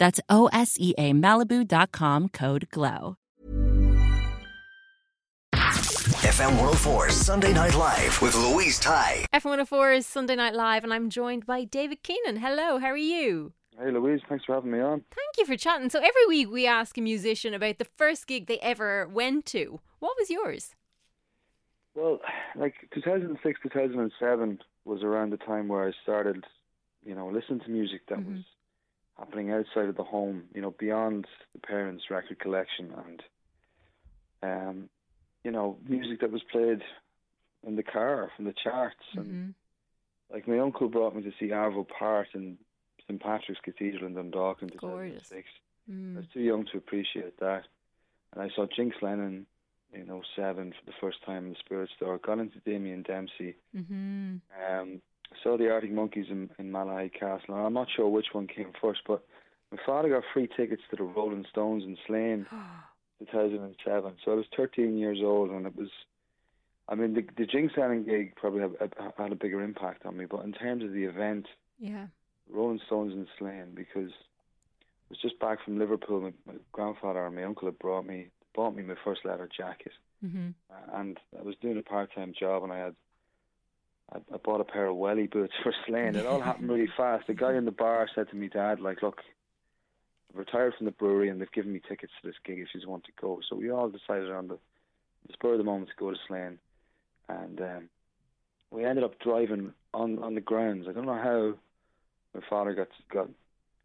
That's O S E A Malibu.com code GLOW. FM 104 Sunday Night Live with Louise Ty. F104 is Sunday Night Live, and I'm joined by David Keenan. Hello, how are you? Hey Louise, thanks for having me on. Thank you for chatting. So, every week we ask a musician about the first gig they ever went to. What was yours? Well, like 2006, 2007 was around the time where I started, you know, listening to music that Mm-hmm. was happening outside of the home, you know, beyond the parents' record collection and, um, you know, music that was played in the car from the charts. And Mhm. like my uncle brought me to see Arvo Part in St Patrick's Cathedral in Dundalk in Gorgeous. 2006. I Mm. was too young to appreciate that. And I saw Jinx Lennon in 07 for the first time in the Spirit Store. Got into Damien Dempsey. Mm-hmm. Um, saw the Arctic Monkeys in, in Malahide Castle. And I'm not sure which one came first, but my father got free tickets to the Rolling Stones in Slane 2007. So I was 13 years old, and it was. I mean, the, the Jinx Lennon gig probably had, had- had a bigger impact on me, but in terms of the event, Yeah. Rolling Stones in Slane because I was just back from Liverpool. My, my grandfather and my uncle had brought me, bought me my first leather jacket, Mm-hmm. uh, and I was doing a part-time job, and I had, I, bought a pair of welly boots for Slane. It all happened really fast. The guy in the bar said to me, "Dad, like, look, I've retired from the brewery, and they've given me tickets to this gig if you want to go." So we all decided on the, the spur of the moment to go to Slane, and um, we ended up driving on on the grounds. I don't know how my father got got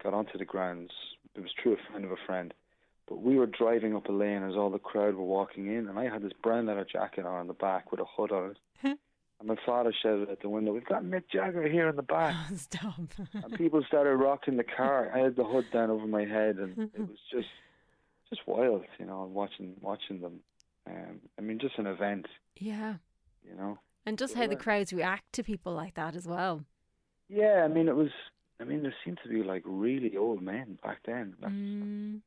got onto the grounds. It was through a friend of a friend. But we were driving up a lane as all the crowd were walking in, and I had this brown leather jacket on in the back with a hood on it. And my father shouted at the window, "We've got Mick Jagger here in the back!" Stop. and people started rocking the car. I had the hood down over my head, and it was just just wild, you know, watching watching them. Um, I mean, just an event, yeah. you know. And just how the crowds react to people like that as well. Yeah, I mean, it was. I mean, there seemed to be like really old men back then. That's, Mm.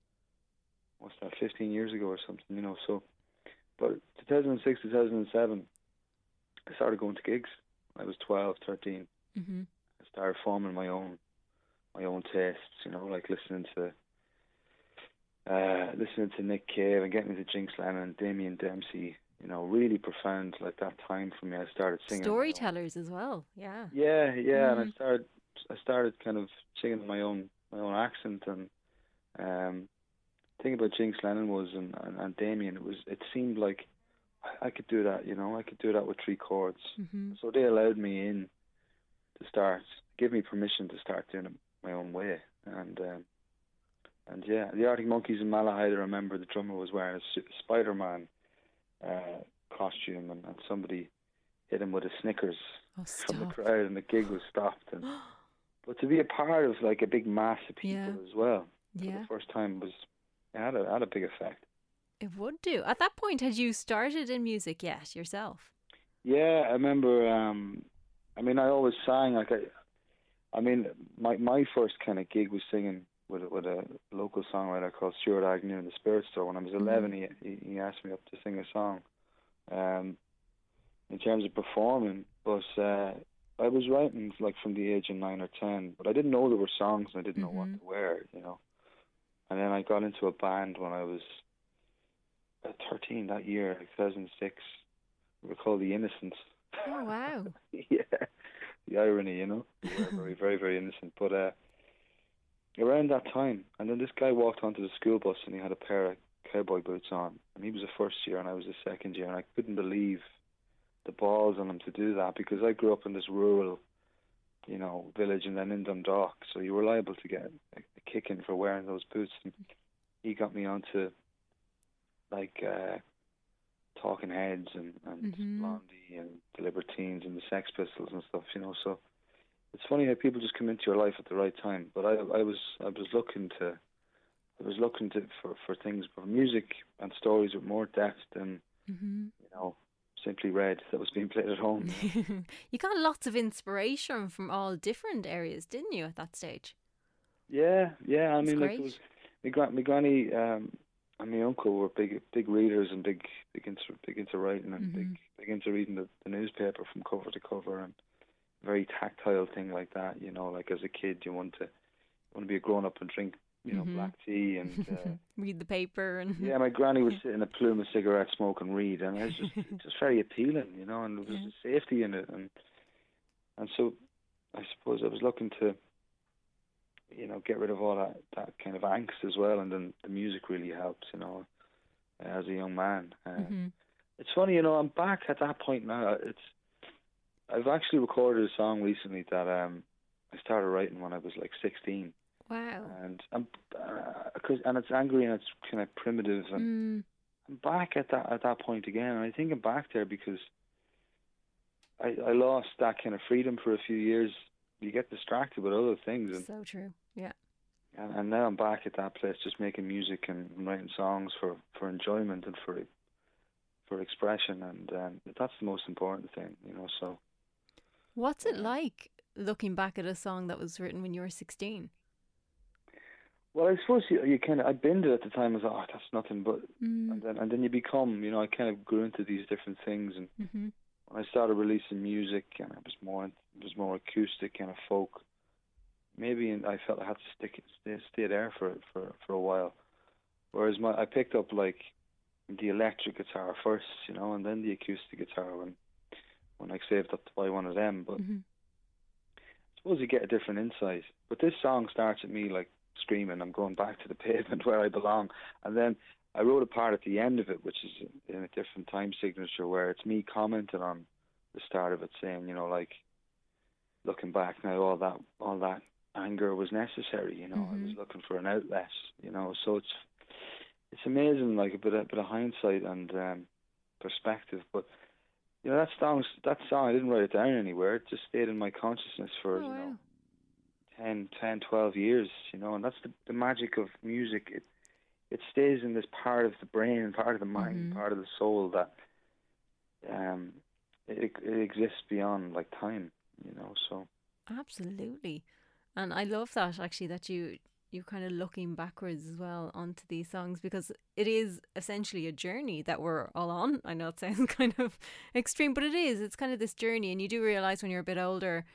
what's that, 15 years ago or something, you know. So, but 2006, 2007, I started going to gigs. I was 12, 13. Mm-hmm. I started forming my own my own tastes. You know, like listening to uh, listening to Nick Cave and getting into Jinx Lennon and Damien Dempsey. You know, really profound. Like that time for me, I started singing. Storytellers as well. Yeah. Yeah, yeah, and I Mhm. started I started kind of singing my own my own accent and um thing about Jinx Lennon was and, and, and Damien it was it seemed like I, could do that, you know, I could do that with three chords. hmm So they allowed me in to start give me permission to start doing it my own way. And um and yeah, the Arctic Monkeys in Malahide, I remember the drummer was wearing a Spider Man uh costume and, and somebody hit him with a Snickers Oh, from the crowd and the gig was stopped and but to be a part of like a big mass of people Yeah. as well for yeah. the first time was it had a had a big effect. It would do. At that point, had you started in music yet yourself? Yeah, I remember um I mean I always sang like I I mean my my first kind of gig was singing with a- with a local songwriter called Stuart Agnew in the Spirit Store when I was 11 he, he he asked me up to sing a song um in terms of performing but uh I was writing like from the age of 9 or 10 but I didn't know there were songs and I didn't know Mhm. what to wear you know and then I got into a band when I was uh, 13 that year like 2006 we were called the Innocents Oh wow. yeah, the irony, you know. We were very, very, very innocent. But uh, around that time, and then this guy walked onto the school bus and he had a pair of cowboy boots on, and he was a first year and I was a second year, and I couldn't believe the balls on him to do that because I grew up in this rural, you know, village and then in Dundalk, so you were liable to get a, a kicking for wearing those boots. And he got me onto like uh Talking Heads and, and Mhm. Blondie and the Libertines and the Sex Pistols and stuff, you know. So it's funny how people just come into your life at the right time. But I, I was, I was looking to, I was looking to for for things, for music and stories with more depth than hmm you know simply red that was being played at home. you got lots of inspiration from all different areas, didn't you, at that stage? Yeah, yeah. I That's mean, like great. it was my my granny um, and my uncle were big, big readers and big, big into, big into writing and Mhm. big, big into reading the, the newspaper from cover to cover and very tactile thing like that. You know, like as a kid, you want to, you want to be a grown up and drink, you know, Mhm. black tea and. Uh, Read the paper and Yeah, my granny would sit in a plume of cigarette smoke and read, and it was just just very appealing, you know, and there was Yeah. a safety in it, and and so I suppose I was looking to, you know, get rid of all that that kind of angst as well, and then the music really helps, you know, as a young man. Uh, Mhm. It's funny, you know, I'm back at that point now. It's I've actually recorded a song recently that um I started writing when I was like 16, wow. and I'm uh, 'cause- and it's angry and it's kind of primitive and. Mm. I'm back at that at that point again, and I think I'm back there because I I lost that kind of freedom for a few years. You get distracted with other things, and So true. Yeah. and, and now I'm back at that place, just making music and, writing songs for for enjoyment and for for expression, and um, that's the most important thing, you know. So What's it like looking back at a song that was written when you were 16? well, I suppose you, you kind of I binned it at the time. I thought, oh, that's nothing, but Mm. and then and then you become, you know, I kind of grew into these different things, and hmm when I started releasing music and it was more it was more acoustic kind of folk, maybe I felt I had to stick stay, stay there for for for a while. Whereas my I picked up like the electric guitar first, you know, and then the acoustic guitar when when I saved up to buy one of them. But hmm I suppose you get a different insight. But this song starts at me like screaming, I'm going back to the pavement where I belong. And then I wrote a part at the end of it, which is in a different time signature, where it's me commenting on the start of it, saying, you know, like looking back now, all that all that anger was necessary. You know, I was Mhm. looking for an outlet. You know, so it's it's amazing, like a bit of, bit of hindsight and um, perspective. But you know, that song that song I didn't write it down anywhere. It just stayed in my consciousness for Oh, you know wow. 10, 10, 12 years, you know, and that's the, the magic of music. It it stays in this part of the brain, part of the mind, Mhm. part of the soul that um it it exists beyond like time, you know. So Absolutely. And I love that actually that you you kind of looking backwards as well onto these songs because it is essentially a journey that we're all on. I know it sounds kind of extreme, but it is. It's kind of this journey and you do realize when you're a bit older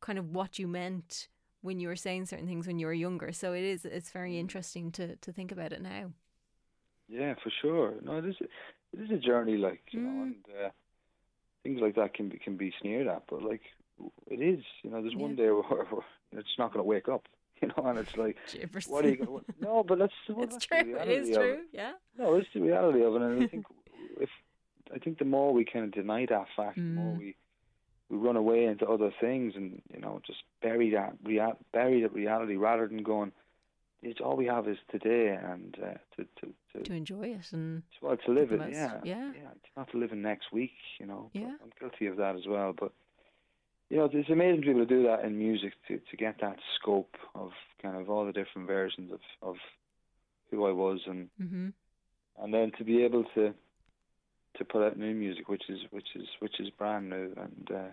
kind of what you meant when you were saying certain things when you were younger. So it is it's very interesting to to think about it now. Yeah, for sure. No, it is. It is a journey, like you know, Mm. and uh, things like that can be can be sneered at, but like it is. You know, there's one day where, where it's not going to wake up. You know, and it's like, what are you? Gonna, no, but that's well, it's that's true. It is true. Yeah. No, it's the reality of it, and I think if I think the more we kind of deny that fact, the more Mm. we we run away into other things, and you know, just bury that bury the reality rather than going. It's all we have is today, and uh, to to to, To enjoy it and well, to live it, most, yeah, yeah. It's not to live in next week, you know. Yeah. I'm guilty of that as well, but you know, it's amazing to be able to do that in music to to get that scope of kind of all the different versions of of who I was and hmm and then to be able to to put out new music, which is which is which is brand new and uh,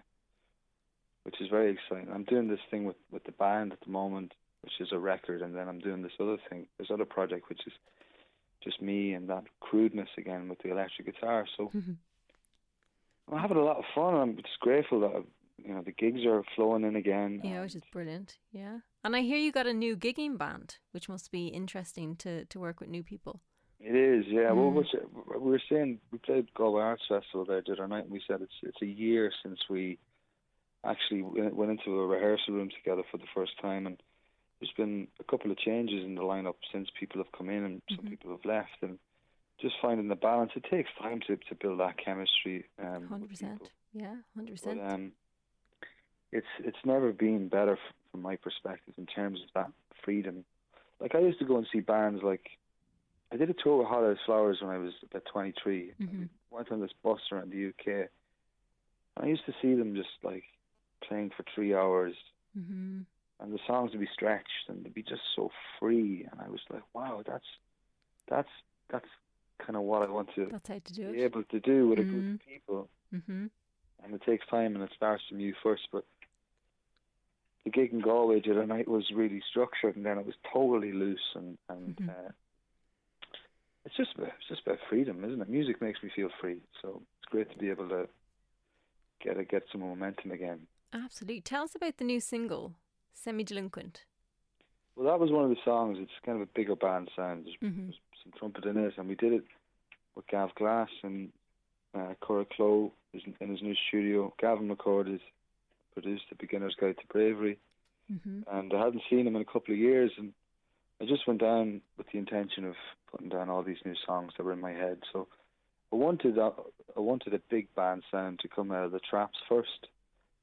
which is very exciting. I'm doing this thing with with the band at the moment, which is a record, and then I'm doing this other thing, this other project, which is just me and that crudeness again with the electric guitar. So I'm having a lot of fun. And I'm just grateful that you know the gigs are flowing in again. Yeah, which is brilliant. Yeah. And I hear you got a new gigging band, which must be interesting to to work with new people. It is, yeah. Well, Mm. what's it- we were saying we played Galway Arts Festival there the other night, and we said it's it's a year since we actually went into a rehearsal room together for the first time, and there's been a couple of changes in the lineup since people have come in and some Mhm. people have left, and just finding the balance. It takes time to to build that chemistry. Um, Hundred people. percent. Yeah, hundred percent. um, it's it's never been better f- from my perspective in terms of that freedom. Like I used to go and see bands like I did a tour with Hot Flowers when I was about 23. Mhm. Went on this bus around the UK, and I used to see them just like playing for three hours, hmm and the songs would be stretched and they'd be just so free, and I was like, wow, that's that's that's kind of what I want to That's how to do be it. able to do with a group Mhm. of people hmm and it takes time and it starts from you first. But the gig in Galway the other night was really structured, and then it was totally loose, and and Mhm. uh, it's just about, it's just about freedom, isn't it? Music makes me feel free, so it's great to be able to get get some momentum again. Absolutely. Tell us about the new single, Semi Delinquent. Well, that was one of the songs. It's kind of a bigger band sound. There's, Mhm. there's some trumpet in it, and we did it with Gav Glass and uh, Cora Clow in in his new studio. Gavin recorded, produced The Beginner's Guide to Bravery. hmm and I hadn't seen him in a couple of years, and I just went down with the intention of putting down all these new songs that were in my head. So I wanted a, I wanted a big band sound to come out of the Traps first,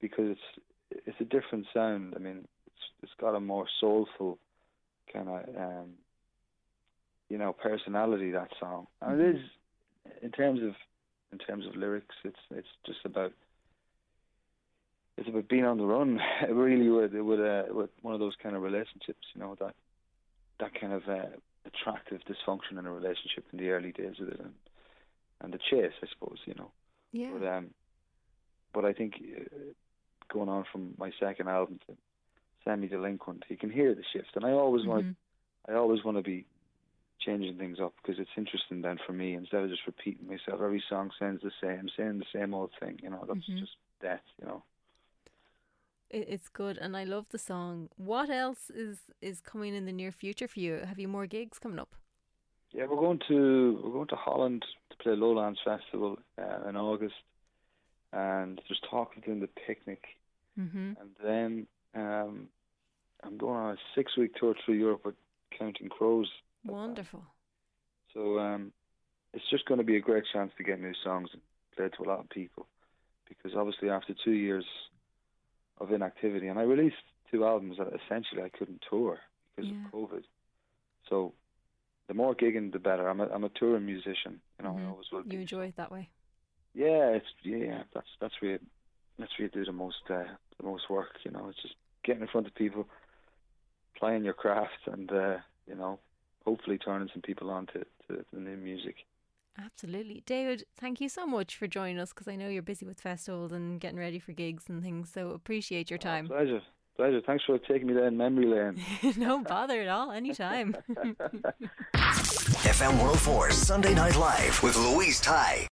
because it's it's a different sound. I mean, it's it's got a more soulful kind of um, you know personality that song, and it is in terms of in terms of lyrics, it's it's just about it's about being on the run. It really would with uh, with one of those kind of relationships, you know, that that kind of uh, attractive dysfunction in a relationship in the early days of it, and and the chase, I suppose, you know. Yeah. But um, but I think uh, going on from my second album to Semi Delinquent, you can hear the shift, and I always want Mhm. I always want to be changing things up because it's interesting then for me instead of just repeating myself. Every song sounds the same, saying the same old thing. You know, that's Mhm. just death. You know. It, it's good, and I love the song. What else is is coming in the near future for you? Have you more gigs coming up? Yeah, we're going to we're going to Holland to play Lowlands Festival uh, in August, and there's talk of doing the picnic, Mm-hmm. and then um, I'm going on a six week tour through Europe with Counting Crows. Wonderful. So um, it's just going to be a great chance to get new songs and play to a lot of people, because obviously after two years of inactivity, and I released two albums that essentially I couldn't tour because Yeah. of COVID. So the more gigging, the better. I'm a I'm a touring musician, you know. I Mhm. always will be. You enjoy it that way. Yeah, it's yeah. That's that's where you- that's where you do the most uh, the most work. You know, it's just getting in front of people, playing your craft, and uh, you know, hopefully turning some people on to, to the new music. Absolutely. David, thank you so much for joining us because I know you're busy with festivals and getting ready for gigs and things. So appreciate your oh, time. Pleasure, pleasure. Thanks for taking me down memory lane. no bother at all. Anytime. FM 104 Sunday Night Live with Louise Ty.